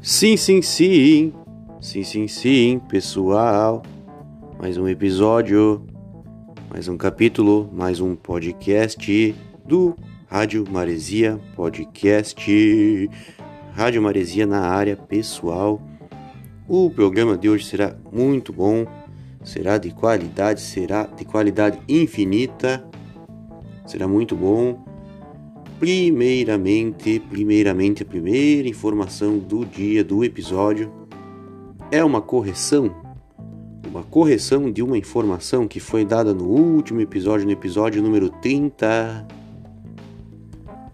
Sim, sim, sim. Sim, sim, sim, pessoal. Mais um episódio, mais um capítulo, mais um podcast do Rádio Maresia Podcast. Rádio Maresia na área pessoal. O programa de hoje será muito bom, será de qualidade, será de qualidade infinita. Será muito bom. Primeiramente, primeiramente, a primeira informação do dia do episódio é uma correção, uma correção de uma informação que foi dada no último episódio, no episódio número 30.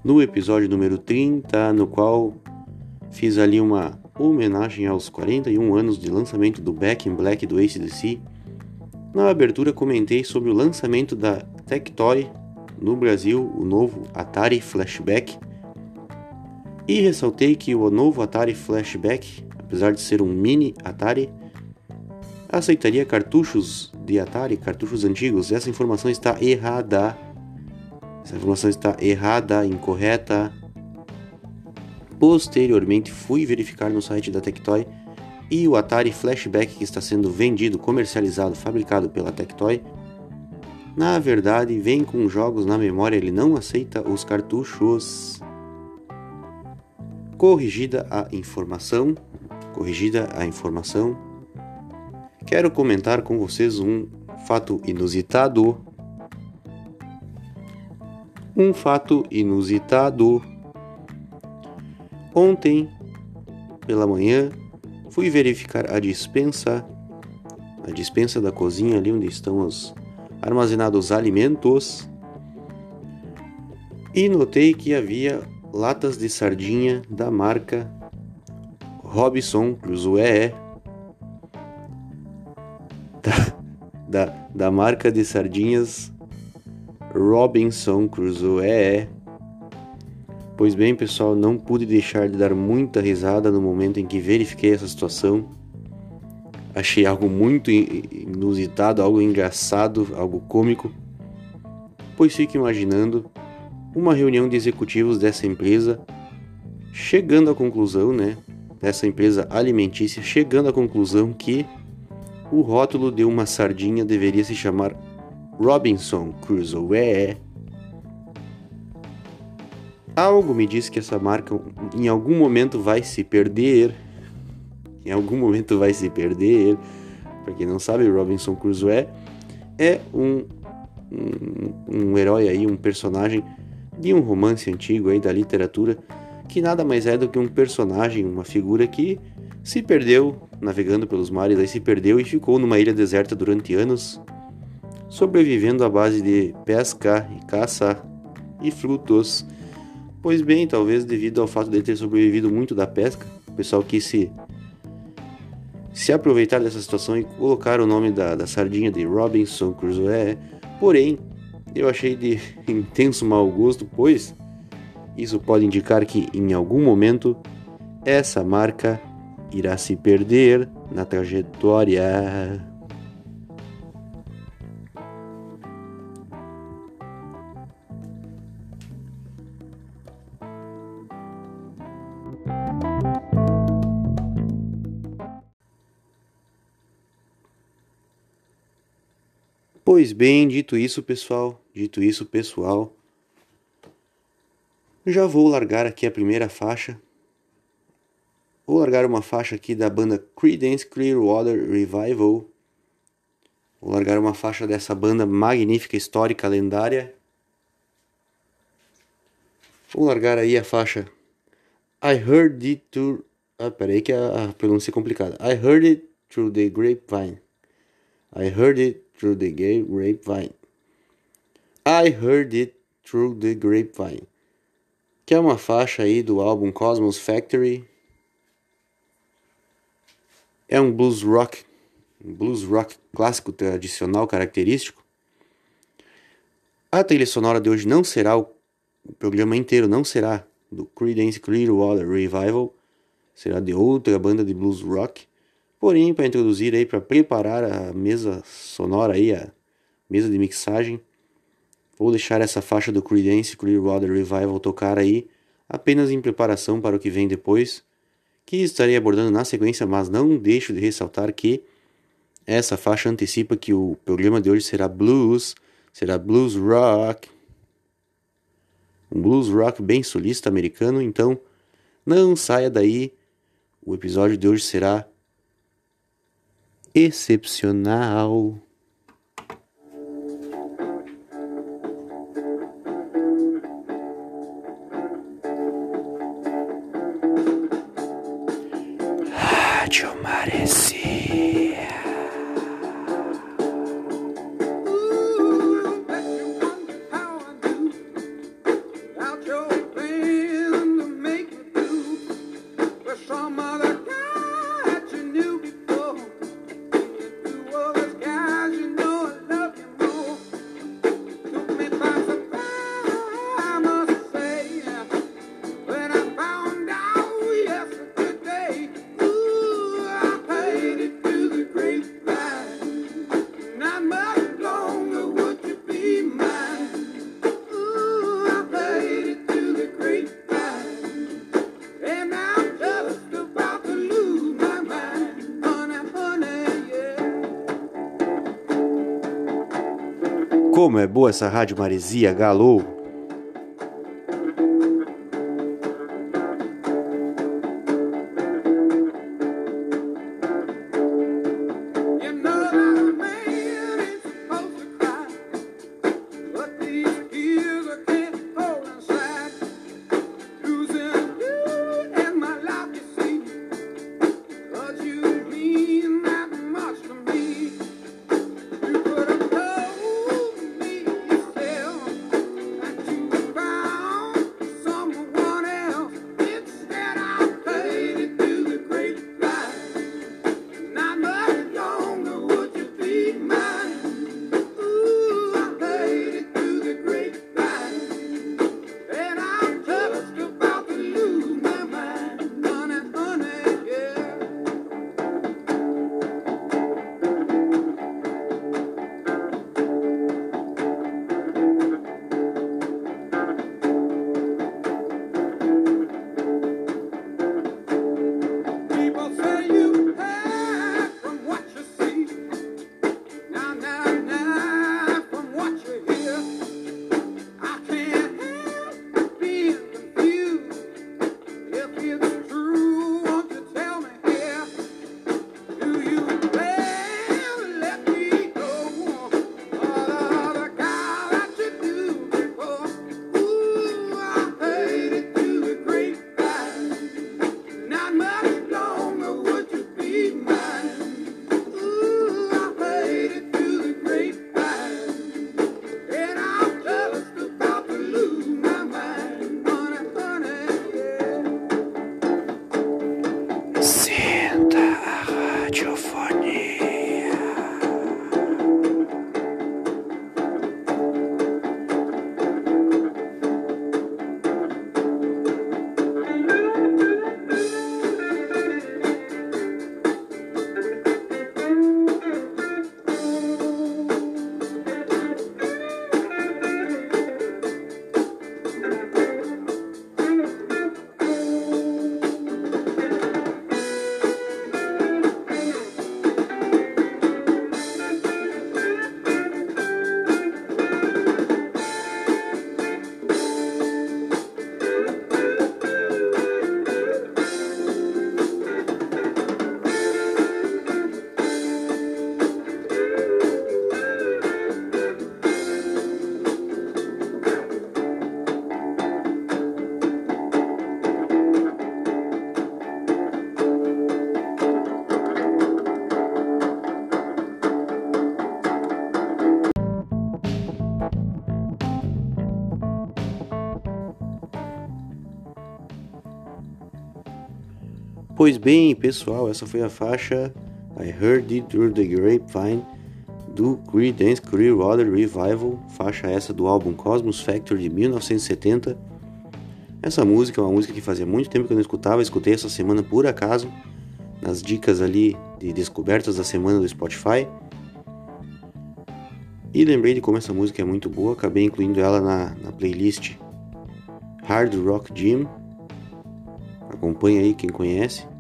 No episódio número 30, no qual fiz ali uma homenagem aos 41 anos de lançamento do Back in Black do ACDC. Na abertura comentei sobre o lançamento da Tectoy no Brasil o novo Atari Flashback e ressaltei que o novo Atari Flashback, apesar de ser um mini Atari, aceitaria cartuchos de Atari, cartuchos antigos. Essa informação está errada. Essa informação está errada, incorreta. Posteriormente fui verificar no site da Tectoy e o Atari Flashback que está sendo vendido, comercializado, fabricado pela Tectoy na verdade, vem com jogos na memória, ele não aceita os cartuchos. Corrigida a informação, corrigida a informação, quero comentar com vocês um fato inusitado. Um fato inusitado. Ontem, pela manhã, fui verificar a dispensa, a dispensa da cozinha ali onde estão os armazenados alimentos e notei que havia latas de sardinha da marca Robinson Crusoe da, da, da marca de sardinhas Robinson Crusoe. Pois bem, pessoal, não pude deixar de dar muita risada no momento em que verifiquei essa situação Achei algo muito inusitado, algo engraçado, algo cômico, pois fico imaginando uma reunião de executivos dessa empresa chegando à conclusão, né, dessa empresa alimentícia, chegando à conclusão que o rótulo de uma sardinha deveria se chamar Robinson Crusoe. Algo me diz que essa marca em algum momento vai se perder em algum momento vai se perder. Para quem não sabe, Robinson Crusoe é um, um, um herói aí, um personagem de um romance antigo aí da literatura que nada mais é do que um personagem, uma figura que se perdeu navegando pelos mares, aí se perdeu e ficou numa ilha deserta durante anos, sobrevivendo à base de pesca e caça e frutos. Pois bem, talvez devido ao fato de ter sobrevivido muito da pesca, o pessoal quis se se aproveitar dessa situação e colocar o nome da, da sardinha de Robinson Crusoe. Porém, eu achei de intenso mau gosto, pois isso pode indicar que em algum momento essa marca irá se perder na trajetória. Pois bem, dito isso, pessoal, dito isso, pessoal, já vou largar aqui a primeira faixa. Vou largar uma faixa aqui da banda Creedence Clearwater Revival. Vou largar uma faixa dessa banda magnífica, histórica, lendária. Vou largar aí a faixa I Heard It Through... Ah, peraí que a, pronúncia é complicada. I Heard It Through the Grapevine. I Heard It through the grapevine. I heard it through the grapevine. Que é uma faixa aí do álbum Cosmos Factory. É um blues rock, um blues rock clássico tradicional característico. A trilha sonora de hoje não será o, o programa inteiro não será do Creedence Clearwater Revival, será de outra banda de blues rock. Porém, para introduzir aí, para preparar a mesa sonora aí, a mesa de mixagem, vou deixar essa faixa do Creedence Clearwater Revival tocar aí, apenas em preparação para o que vem depois, que estarei abordando na sequência, mas não deixo de ressaltar que essa faixa antecipa que o programa de hoje será blues, será blues rock, um blues rock bem solista americano, então não saia daí. O episódio de hoje será excepcional. É boa essa rádio maresia, galo! Pois bem, pessoal, essa foi a faixa I Heard It Through the Grapevine do Creedence Clearwater Revival, faixa essa do álbum Cosmos Factory de 1970. Essa música é uma música que fazia muito tempo que eu não escutava, escutei essa semana por acaso, nas dicas ali de descobertas da semana do Spotify. E lembrei de como essa música é muito boa, acabei incluindo ela na, na playlist Hard Rock Gym. Acompanha aí quem conhece.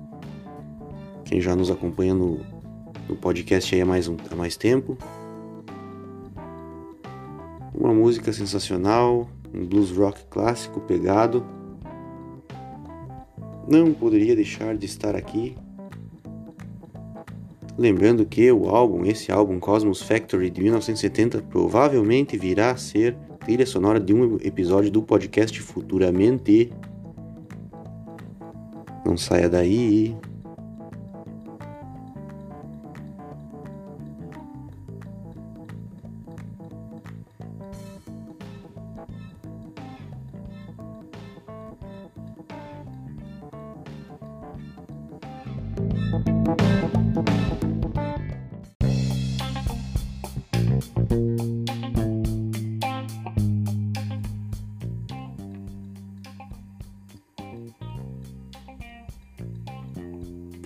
Quem já nos acompanha no, no podcast aí há mais, um, há mais tempo. Uma música sensacional, um blues rock clássico pegado. Não poderia deixar de estar aqui. Lembrando que o álbum, esse álbum Cosmos Factory de 1970, provavelmente virá a ser trilha sonora de um episódio do podcast futuramente. Não saia daí.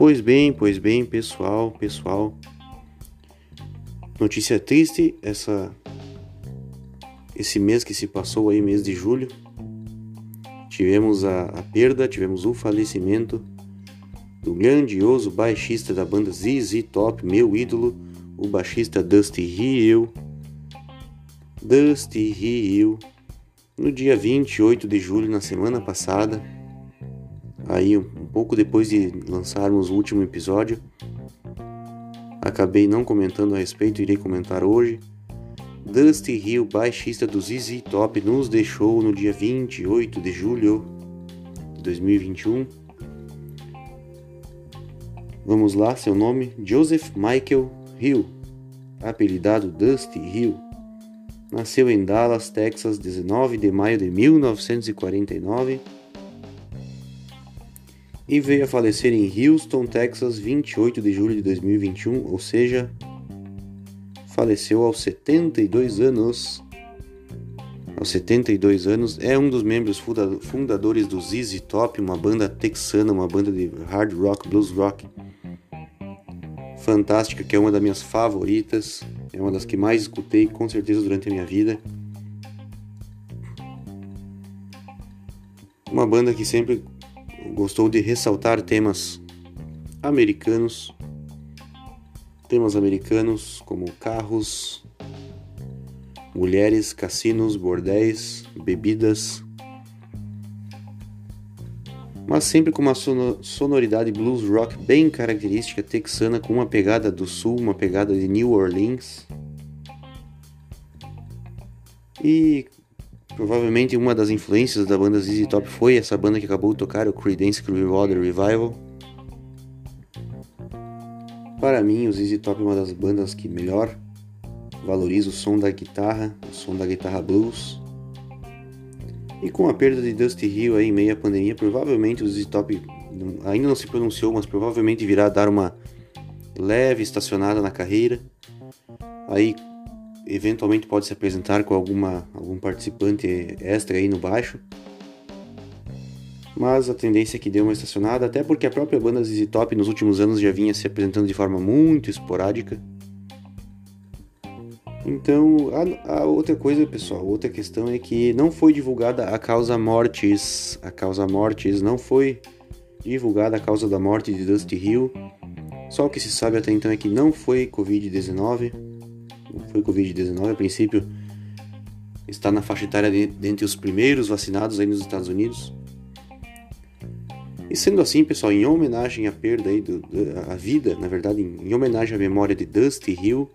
Pois bem, pois bem, pessoal, pessoal. Notícia triste, essa esse mês que se passou aí, mês de julho, tivemos a, a perda, tivemos o falecimento do grandioso baixista da banda ZZ Top, meu ídolo, o baixista Dusty Hill. Dusty Hill, no dia 28 de julho, na semana passada, aí pouco depois de lançarmos o último episódio, acabei não comentando a respeito, irei comentar hoje. Dusty Hill, baixista do ZZ Top, nos deixou no dia 28 de julho de 2021 Vamos lá, seu nome? Joseph Michael Hill, apelidado Dusty Hill. Nasceu em Dallas, Texas, 19 de maio de 1949 e veio a falecer em Houston, Texas, 28 de julho de 2021, ou seja, faleceu aos 72 anos. Aos 72 anos, é um dos membros fundadores do ZZ Top, uma banda texana, uma banda de hard rock, blues rock fantástica, que é uma das minhas favoritas, é uma das que mais escutei com certeza durante a minha vida. Uma banda que sempre gostou de ressaltar temas americanos, temas americanos como carros, mulheres, cassinos, bordéis, bebidas, mas sempre com uma sonoridade blues rock bem característica texana, com uma pegada do sul, uma pegada de New Orleans. E provavelmente uma das influências da banda ZZ Top foi essa banda que acabou de tocar, o Creedence Clearwater Revival. Para mim, o ZZ Top é uma das bandas que melhor valoriza o som da guitarra, o som da guitarra blues e com a perda de Dusty Hill aí em meio à pandemia, provavelmente o ZZ Top ainda não se pronunciou, mas provavelmente virá dar uma leve estacionada na carreira. Aí eventualmente pode se apresentar com alguma algum participante extra aí no baixo. Mas a tendência é que dê uma estacionada, até porque a própria banda ZZ Top nos últimos anos já vinha se apresentando de forma muito esporádica. Então, a, a, outra coisa, pessoal, outra questão é que não foi divulgada a causa mortis. A causa mortis não foi divulgada a causa da morte de Dusty Hill. Só o que se sabe até então é que não foi Covid-19. Foi Covid-19, a princípio está na faixa etária de, dentre os primeiros vacinados aí nos Estados Unidos. E sendo assim, pessoal, em homenagem à perda aí, do, vida, na verdade, em, em homenagem à memória de Dusty Hill,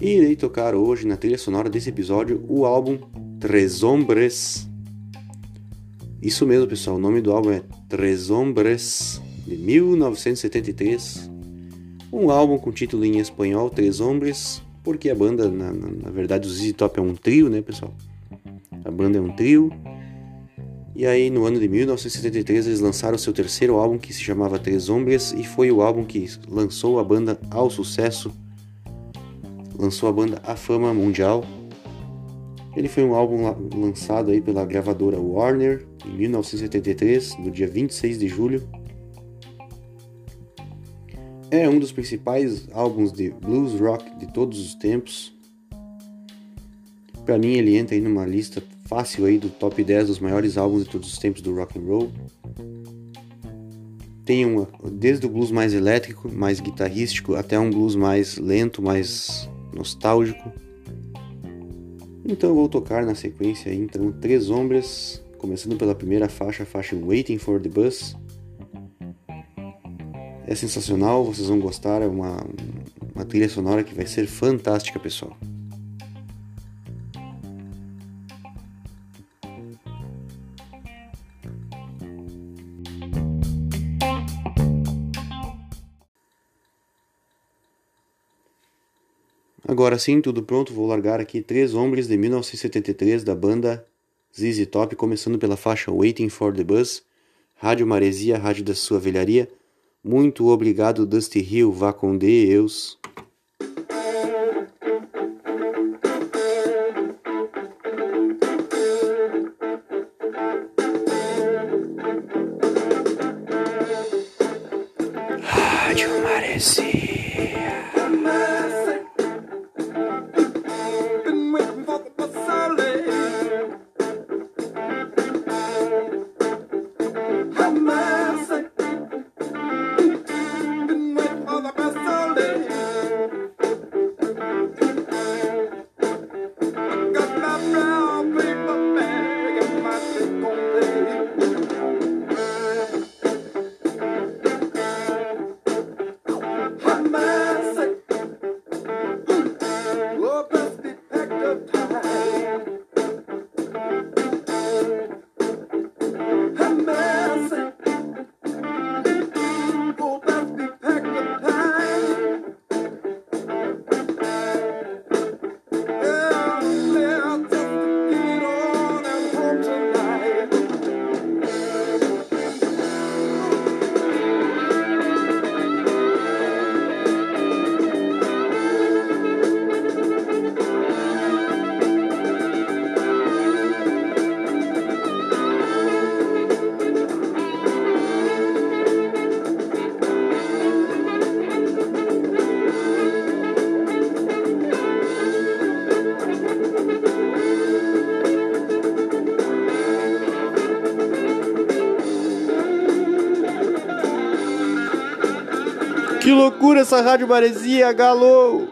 irei tocar hoje na trilha sonora desse episódio o álbum Tres Hombres. Isso mesmo, pessoal, o nome do álbum é Tres Hombres, de 1973. Um álbum com título em espanhol, Tres Hombres, porque a banda, na, na, na verdade, o ZZ Top é um trio, né, pessoal? A banda é um trio. E aí, no ano de 1973, eles lançaram seu terceiro álbum, que se chamava Três Hombres, e foi o álbum que lançou a banda ao sucesso lançou a banda A Fama Mundial. Ele foi um álbum lançado aí pela gravadora Warner em 1973, no dia 26 de julho. É um dos principais álbuns de blues rock de todos os tempos. Para mim ele entra aí numa lista fácil aí do top 10 dos maiores álbuns de todos os tempos do rock and roll. tem uma, desde o blues mais elétrico, mais guitarrístico, até um blues mais lento, mais nostálgico. Então eu vou tocar na sequência então Três Ombres, começando pela primeira faixa, a faixa Waiting for the Bus. É sensacional, vocês vão gostar, é uma, uma trilha sonora que vai ser fantástica, pessoal. Agora sim, tudo pronto, vou largar aqui Três Hombres de 1973 da banda ZZ Top, começando pela faixa Waiting for the Bus, Rádio Maresia, Rádio da Sua Velharia. Muito obrigado, Dusty Hill, vá com Deus. Loucura essa rádio maresia, galo!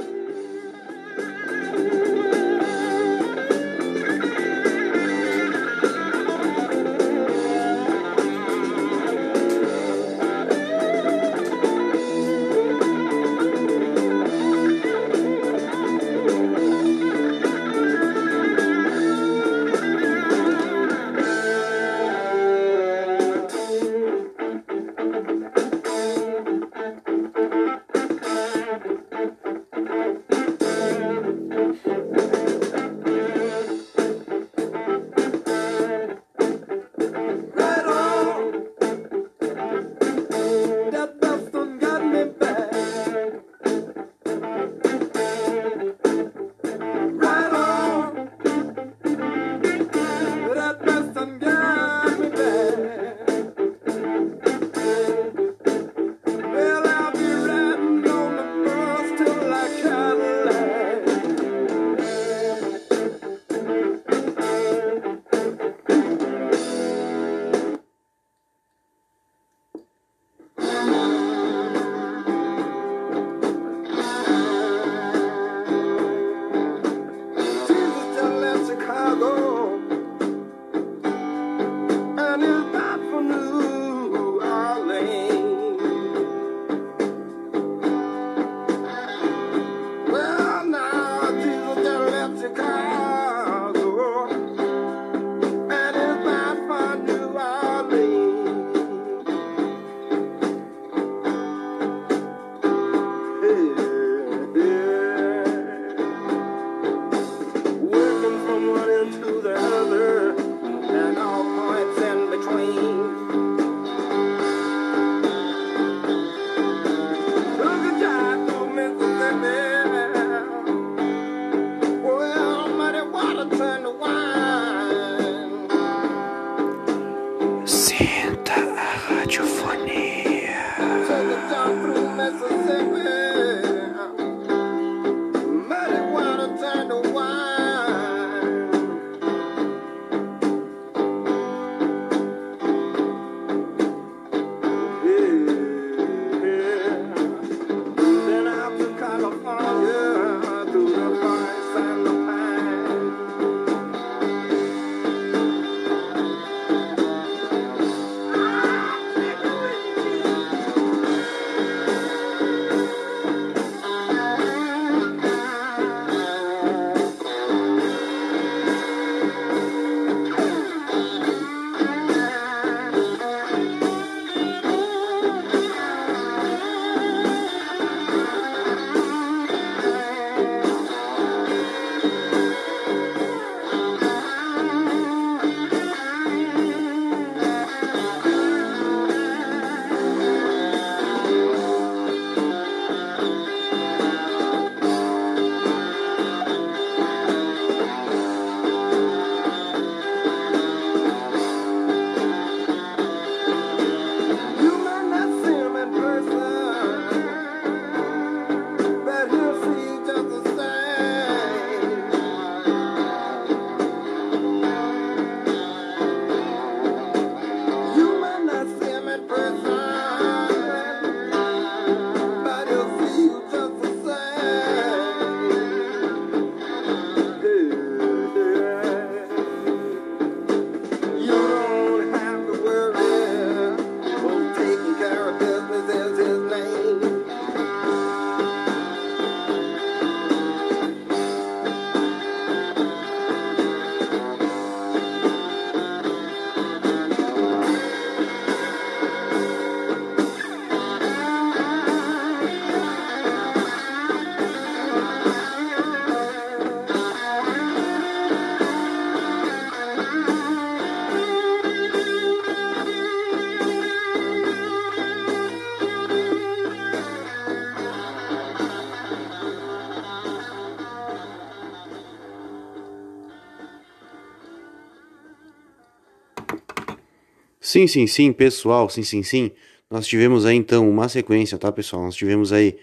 Sim, sim, sim, pessoal, sim, sim, sim. Nós tivemos aí então uma sequência, tá, pessoal? Nós tivemos aí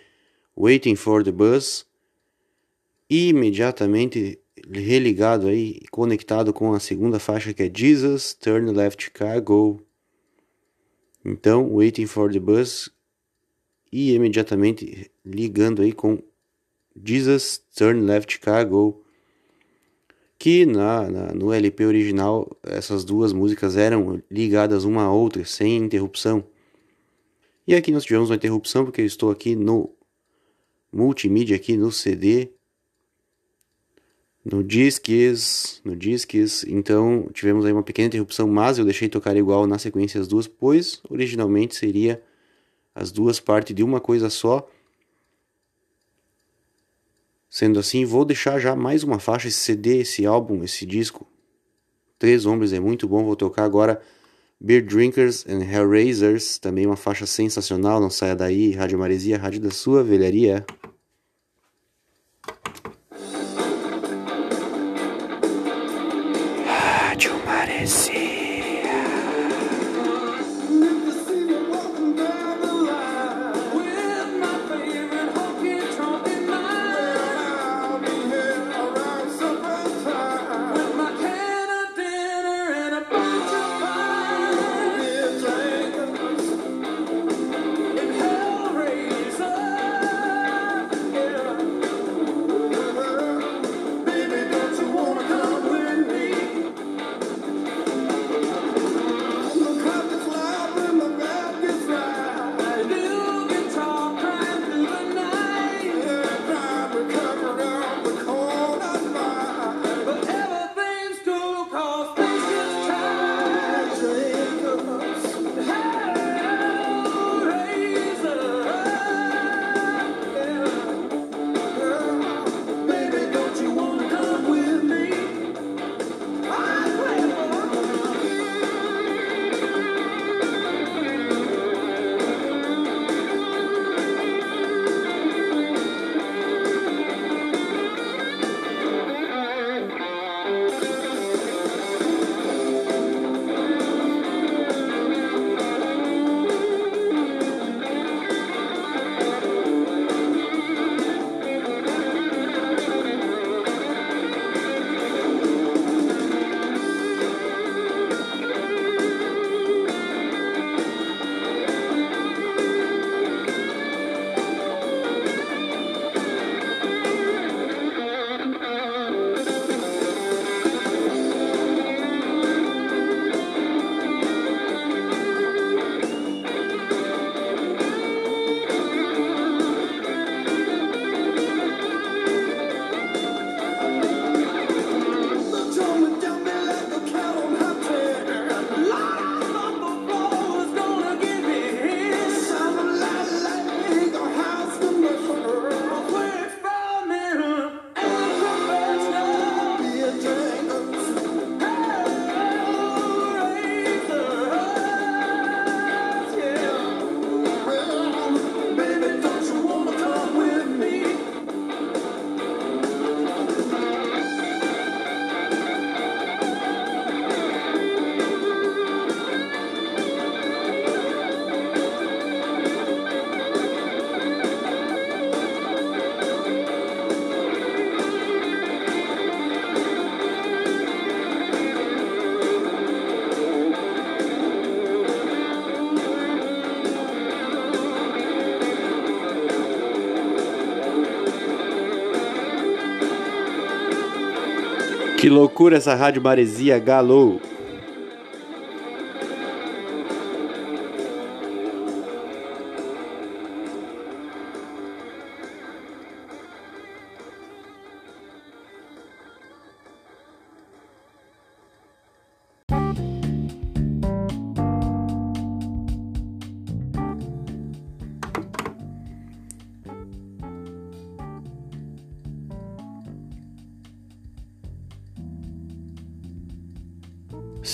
Waiting for the Bus imediatamente religado aí, conectado com a segunda faixa que é Jesus, Turn Left Car, Go. Então, Waiting for the Bus e imediatamente ligando aí com Jesus, Turn Left Car, Go que na, na, no LP original essas duas músicas eram ligadas uma à outra sem interrupção. E aqui nós tivemos uma interrupção porque eu estou aqui no multimídia aqui no CD, no disques, no disques, então tivemos aí uma pequena interrupção, mas eu deixei tocar igual na sequência as duas, pois originalmente seria as duas partes de uma coisa só. Sendo assim, vou deixar já mais uma faixa, esse CD, esse álbum, esse disco. Três Ombros é muito bom, vou tocar agora Beer Drinkers and Hellraisers, também uma faixa sensacional, não saia daí, Rádio Maresia, rádio da sua velharia. Rádio Maresia. Que loucura essa rádio maresia galou.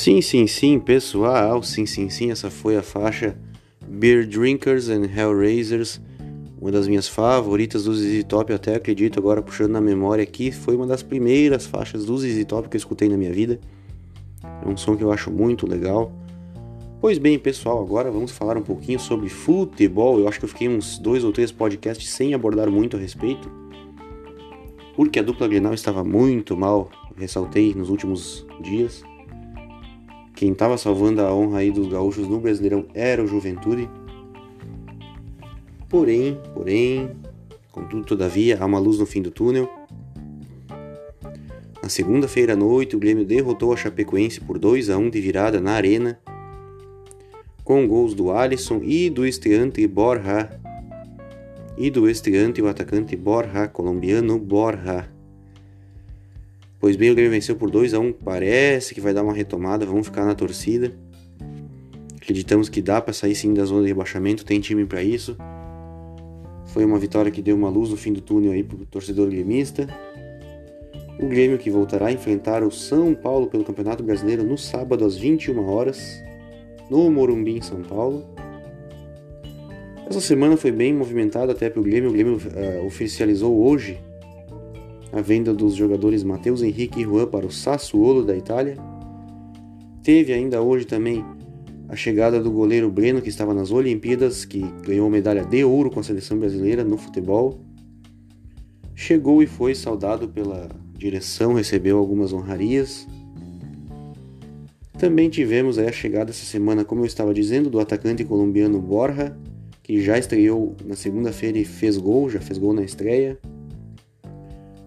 Sim, sim, sim, pessoal, sim, sim, sim, essa foi a faixa Beer Drinkers and Hellraisers, uma das minhas favoritas do ZZ Top, até acredito agora puxando na memória aqui, foi uma das primeiras faixas do ZZ Top que eu escutei na minha vida. É um som que eu acho muito legal. Pois bem, pessoal, agora vamos falar um pouquinho sobre futebol. Eu acho que eu fiquei uns dois ou três podcasts sem abordar muito a respeito, porque a dupla Grenal estava muito mal, ressaltei nos últimos dias. Quem estava salvando a honra aí dos gaúchos no Brasileirão era o Juventude. Porém, porém, contudo, todavia, há uma luz no fim do túnel. Na segunda-feira à noite, o Grêmio derrotou a Chapecoense por 2 a 1 de virada na Arena, com gols do Alisson e do estreante Borja e do estreante o atacante Borja, colombiano Borja. Pois bem, o Grêmio venceu por 2 a 1 parece que vai dar uma retomada, vamos ficar na torcida. Acreditamos que dá para sair sim da zona de rebaixamento, tem time para isso. Foi uma vitória que deu uma luz no fim do túnel aí pro torcedor gremista. O Grêmio que voltará a enfrentar o São Paulo pelo Campeonato Brasileiro no sábado às 21 horas, no Morumbi, em São Paulo. Essa semana foi bem movimentada até para o Grêmio. O Grêmio uh, oficializou hoje a venda dos jogadores Matheus Henrique e Juan para o Sassuolo da Itália. Teve ainda hoje também a chegada do goleiro Breno, que estava nas Olimpíadas, que ganhou medalha de ouro com a seleção brasileira no futebol. Chegou e foi saudado pela direção, recebeu algumas honrarias. Também tivemos a chegada essa semana, como eu estava dizendo, do atacante colombiano Borja, que já estreou na segunda-feira e fez gol, já fez gol na estreia.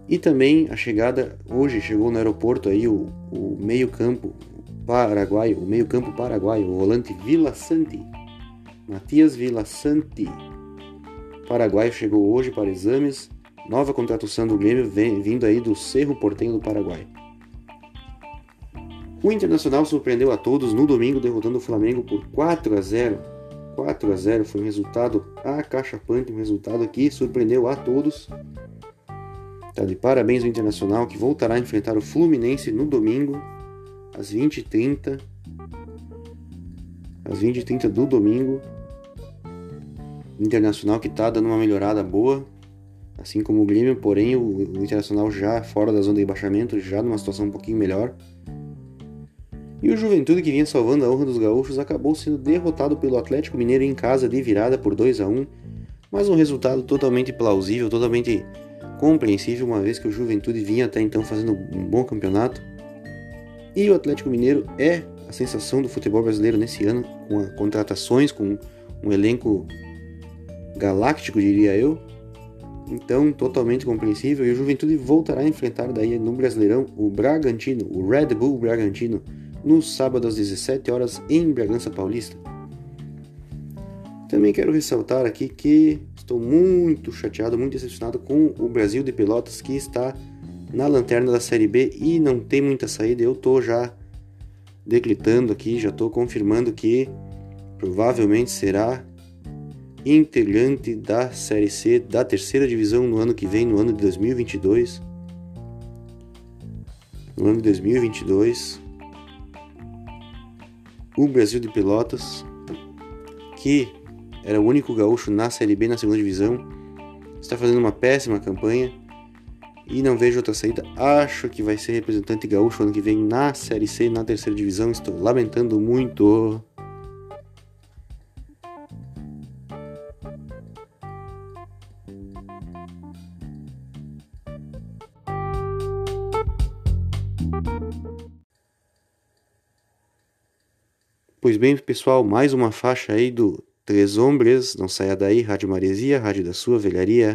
E também a chegada, hoje chegou no aeroporto aí o, o meio-campo paraguaio, o meio-campo paraguaio, o volante Vila Santi. Matias Vila Santi. Paraguaio chegou hoje para exames. Nova contratação do Grêmio vem, vindo aí do Cerro Portenho do Paraguai. O Internacional surpreendeu a todos no domingo derrotando o Flamengo por 4 a 0. 4 a 0 foi um resultado acachapante, um resultado que surpreendeu a todos. Tá de parabéns ao Internacional que voltará a enfrentar o Fluminense no domingo, às 20h30. Às 20h30 do domingo. Internacional que está dando uma melhorada boa, assim como o Grêmio, porém o, o Internacional já fora da zona de rebaixamento, já numa situação um pouquinho melhor. E o Juventude, que vinha salvando a honra dos gaúchos, acabou sendo derrotado pelo Atlético Mineiro em casa de virada por 2 a 1 mas um resultado totalmente plausível, totalmente compreensível, uma vez que o Juventude vinha até então fazendo um bom campeonato. E o Atlético Mineiro é a sensação do futebol brasileiro nesse ano, com contratações, com um elenco galáctico, diria eu. Então, totalmente compreensível. E o Juventude voltará a enfrentar daí no Brasileirão o Bragantino, o Red Bull Bragantino, no sábado às 17 horas em Bragança Paulista. Também quero ressaltar aqui que estou muito chateado, muito decepcionado com o Brasil de Pelotas que está na lanterna da Série B e não tem muita saída. Eu estou já decretando aqui, já estou confirmando que provavelmente será integrante da Série C da terceira divisão no ano que vem, no ano de 2022. No ano de 2022, o Brasil de Pelotas, que era o único gaúcho na Série B, na segunda divisão. Está fazendo uma péssima campanha e não vejo outra saída. Acho que vai ser representante gaúcho ano que vem na Série C, na terceira divisão. Estou lamentando muito. Pois bem, pessoal, mais uma faixa aí do Três Hombres, Não Saia Daí, Rádio Maresia, Rádio da Sua Velharia.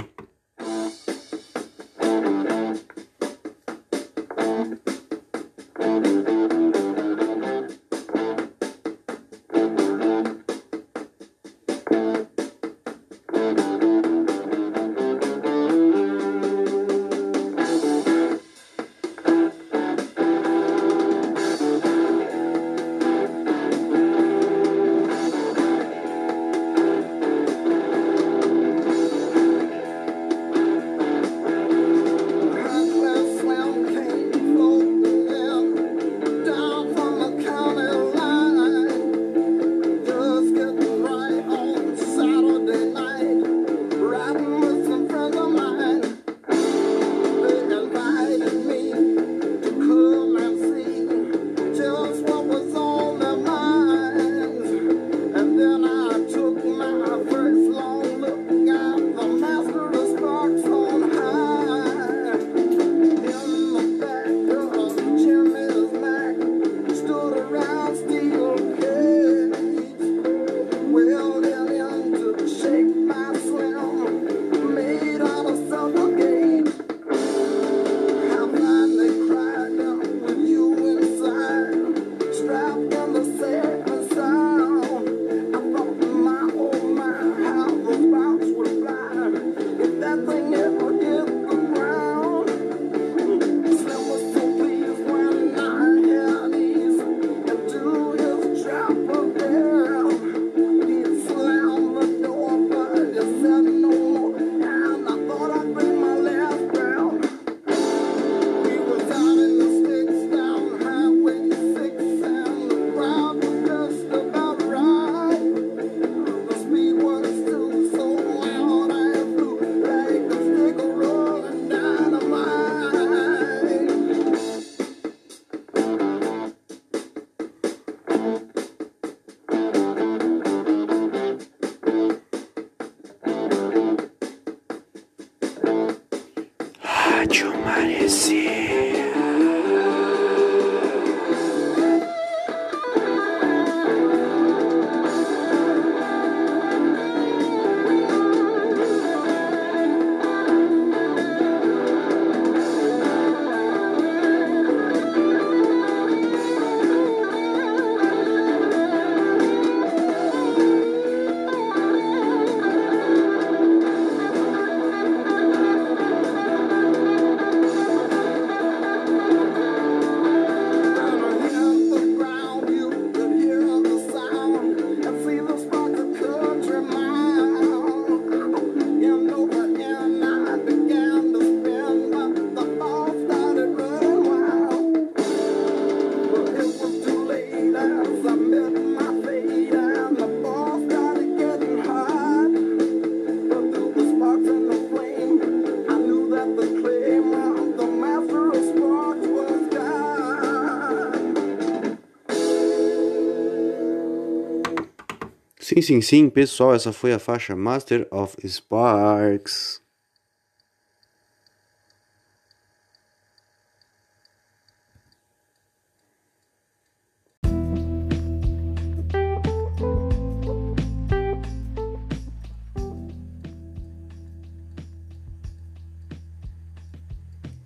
Sim, sim, sim, pessoal, essa foi a faixa Master of Sparks.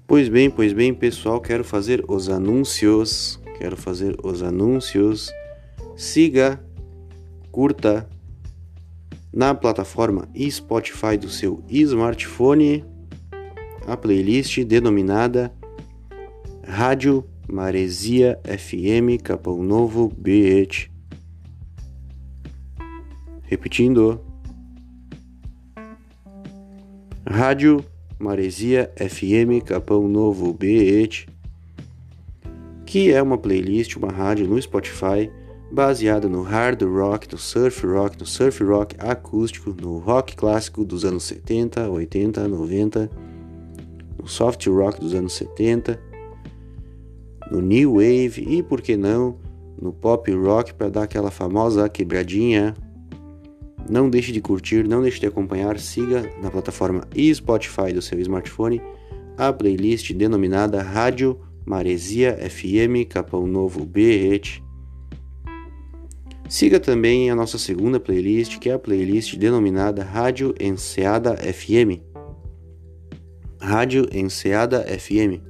Pois bem, pois bem, pessoal, quero fazer os anúncios. Quero fazer os anúncios. Siga curta na plataforma Spotify do seu smartphone a playlist denominada Rádio Maresia FM Capão Novo BH. Repetindo. Rádio Maresia FM Capão Novo BH, que é uma playlist, uma rádio no Spotify baseado no hard rock, no surf rock, no surf rock acústico, no rock clássico dos anos 70, 80, 90, no soft rock dos anos 70, no new wave e por que não no pop rock para dar aquela famosa quebradinha. Não deixe de curtir, não deixe de acompanhar, siga na plataforma e Spotify do seu smartphone a playlist denominada Rádio Maresia FM Capão Novo BH Siga também a nossa segunda playlist, que é a playlist denominada Rádio Enseada FM. Rádio Enseada FM.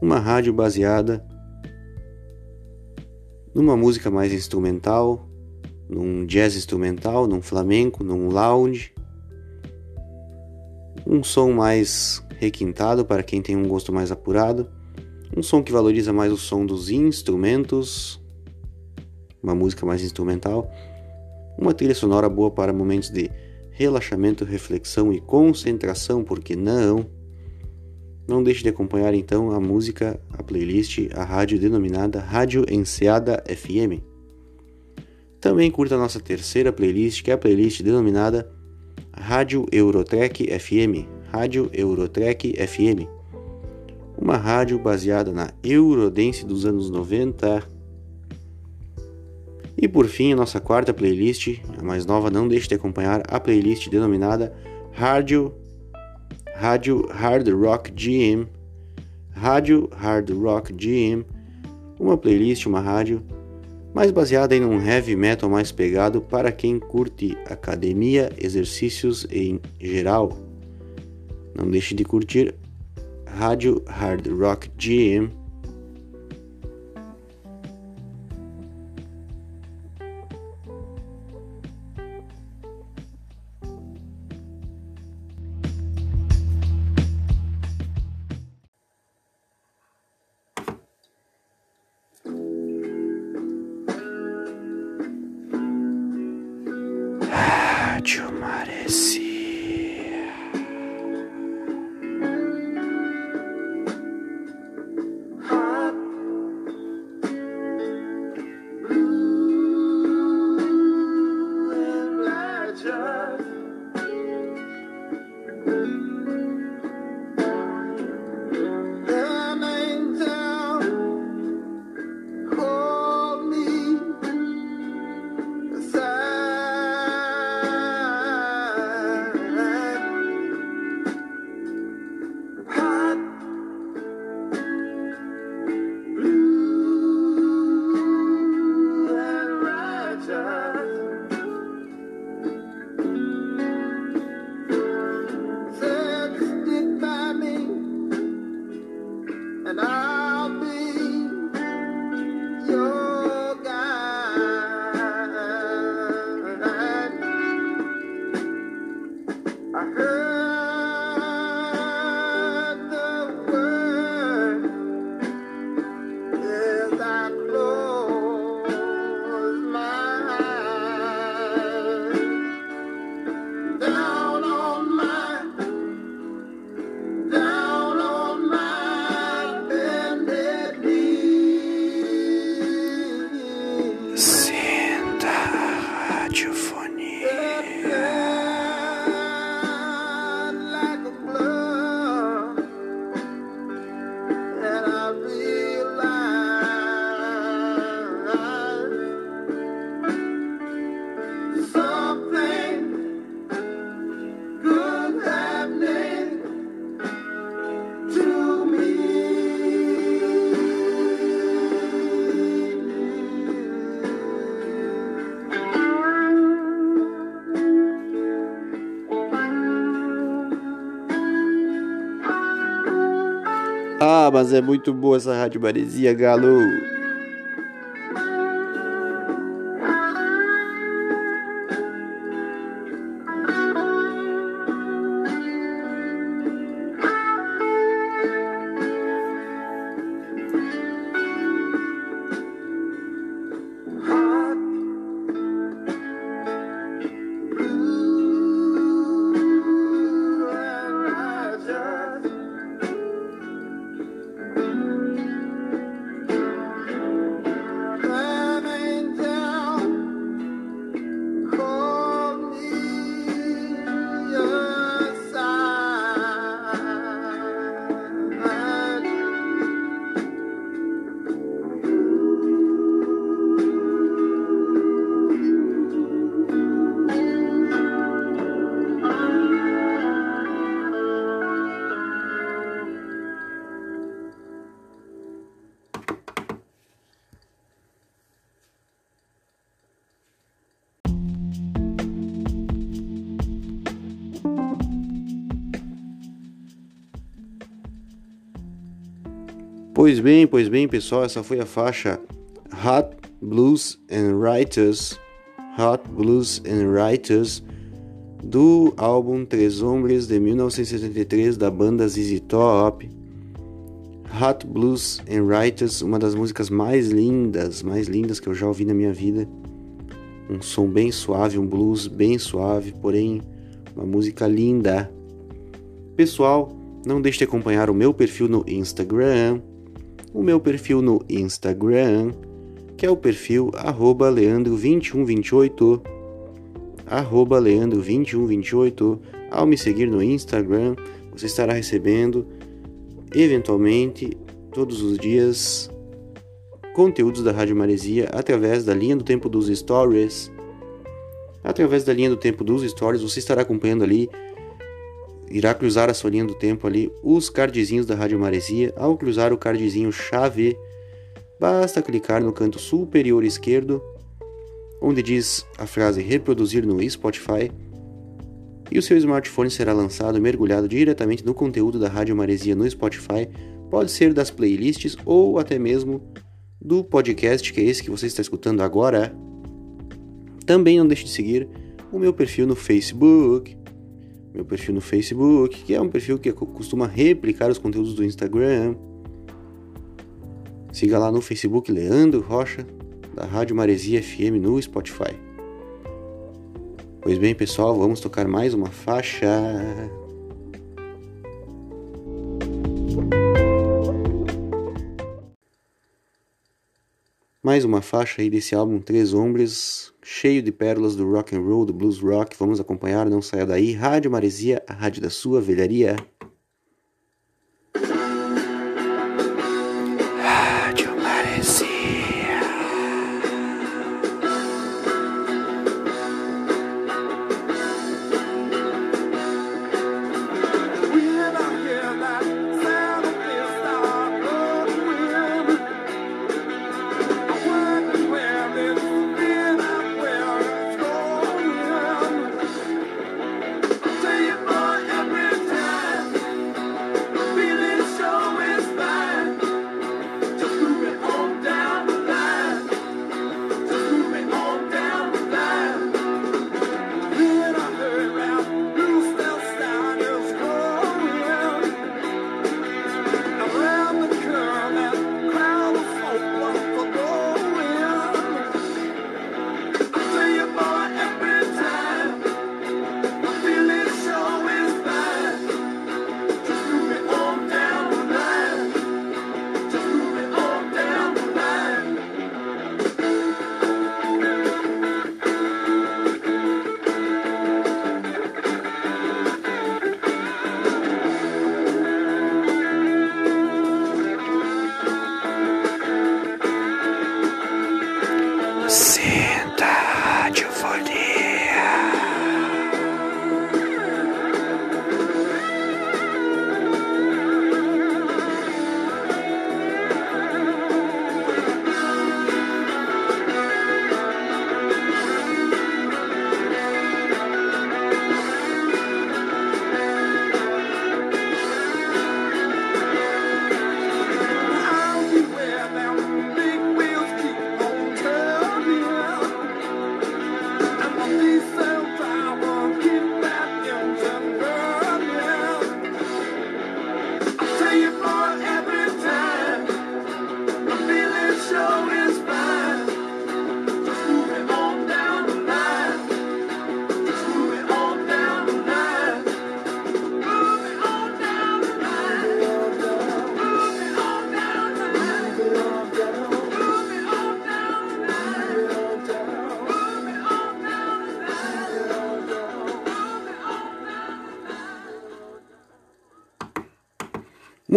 Uma rádio baseada numa música mais instrumental, num jazz instrumental, num flamenco, num lounge. Um som mais requintado para quem tem um gosto mais apurado. Um som que valoriza mais o som dos instrumentos uma música mais instrumental, uma trilha sonora boa para momentos de relaxamento, reflexão e concentração, porque não? Não deixe de acompanhar então a música, a playlist, a rádio denominada Rádio Enseada FM. Também curta a nossa terceira playlist, que é a playlist denominada Rádio Eurotrek FM. Rádio Eurotrek FM. Uma rádio baseada na Eurodance dos anos 90 e por fim, a nossa quarta playlist, a mais nova, não deixe de acompanhar a playlist denominada Rádio, Rádio Hard Rock GM. Rádio Hard Rock GM, uma playlist, uma rádio mais baseada em um heavy metal mais pegado para quem curte academia, exercícios em geral. Não deixe de curtir Rádio Hard Rock GM mas é muito boa essa Rádio Maresia, galo. Pois bem, pois bem, pessoal, essa foi a faixa Hot Blues and Writers, Hot Blues and Writers do álbum Três Hombres de 1973 da banda ZZ Top. Hot Blues and Writers, uma das músicas mais lindas, mais lindas que eu já ouvi na minha vida. Um som bem suave, um blues bem suave, porém uma música linda. Pessoal, não deixe de acompanhar o meu perfil no Instagram o meu perfil no Instagram, que é o perfil leandro2128, leandro2128. Ao me seguir no Instagram, você estará recebendo, eventualmente, todos os dias, conteúdos da Rádio Maresia através da linha do tempo dos stories. Através da linha do tempo dos stories, você estará acompanhando ali irá cruzar a sua linha do tempo ali os cardzinhos da Rádio Maresia. Ao cruzar o cardzinho chave, basta clicar no canto superior esquerdo, onde diz a frase reproduzir no Spotify, e o seu smartphone será lançado mergulhado diretamente no conteúdo da Rádio Maresia no Spotify. Pode ser das playlists ou até mesmo do podcast, que é esse que você está escutando agora. Também não deixe de seguir o meu perfil no Facebook meu perfil no Facebook, que é um perfil que costuma replicar os conteúdos do Instagram. Siga lá no Facebook Leandro Rocha, da Rádio Maresia FM no Spotify. Pois bem, pessoal, vamos tocar mais uma faixa. Mais uma faixa aí desse álbum Três Hombres, cheio de pérolas do rock and roll, do blues rock. Vamos acompanhar, não saia daí. Rádio Maresia, a rádio da sua velharia.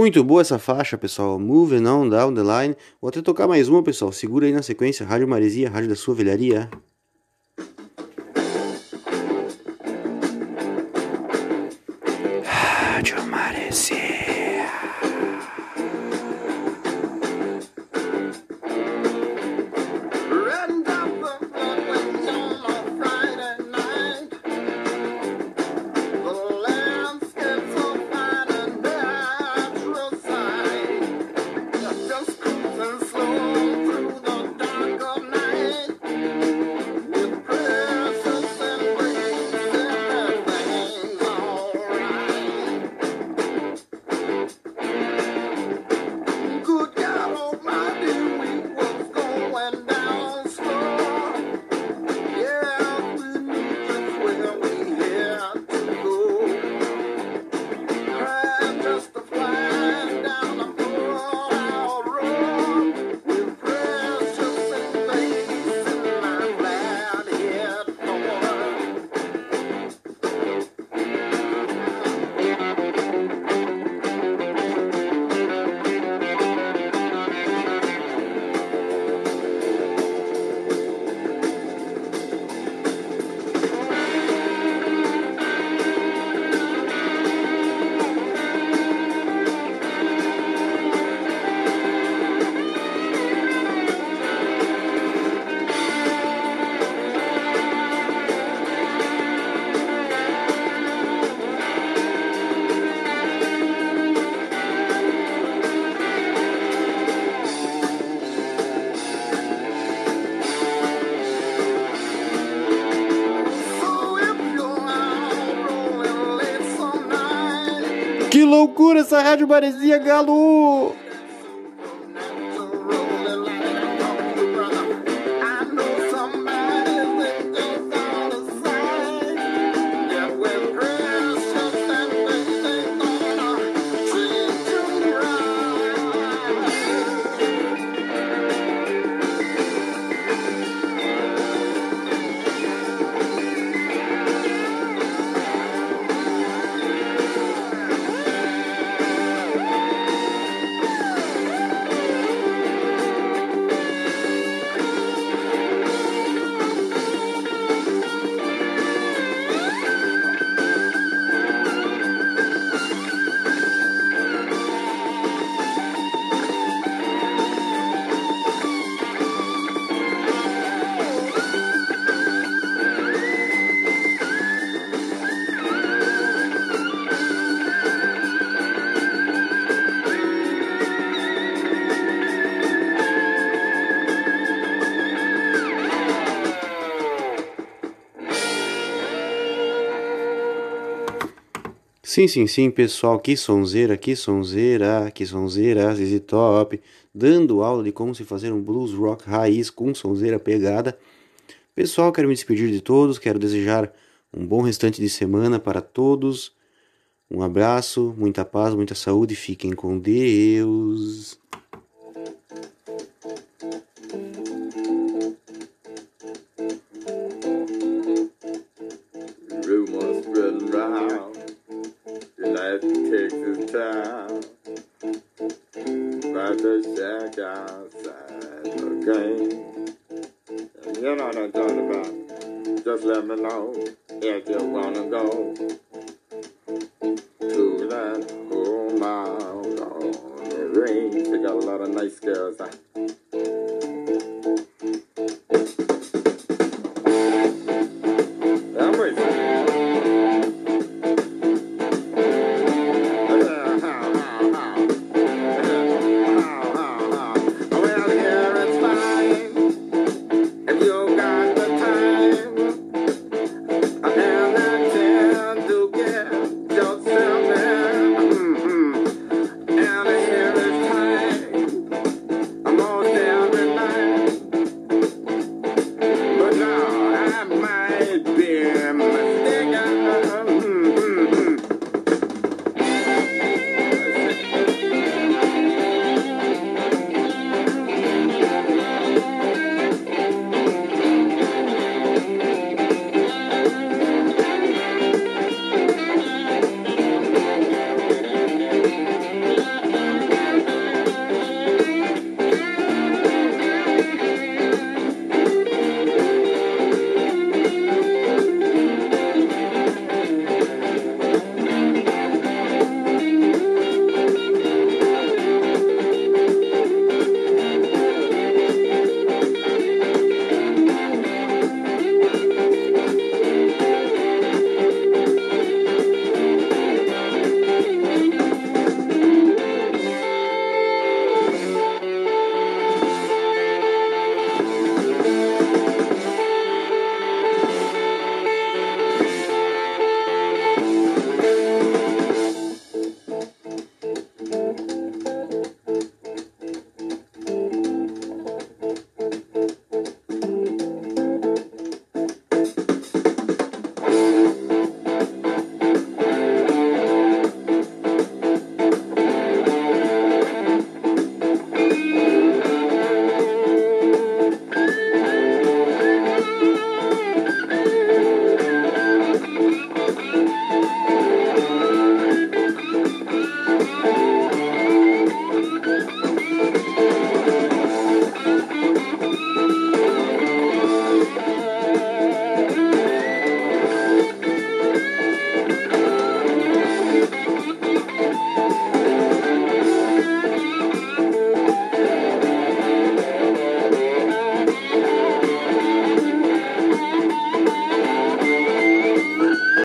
Muito boa essa faixa, pessoal. Moving on down the line. Vou até tocar mais uma, pessoal. Segura aí na sequência. Rádio Maresia, Rádio da Sua Velharia. Essa Rádio Maresia, Galo! Sim, sim, sim, pessoal, que sonzeira, que sonzeira, que sonzeira, ZZ Top, dando aula de como se fazer um blues rock raiz com sonzeira pegada. Pessoal, quero me despedir de todos, quero desejar um bom restante de semana para todos. Um abraço, muita paz, muita saúde, fiquem com Deus. About. Just let me know if you wanna go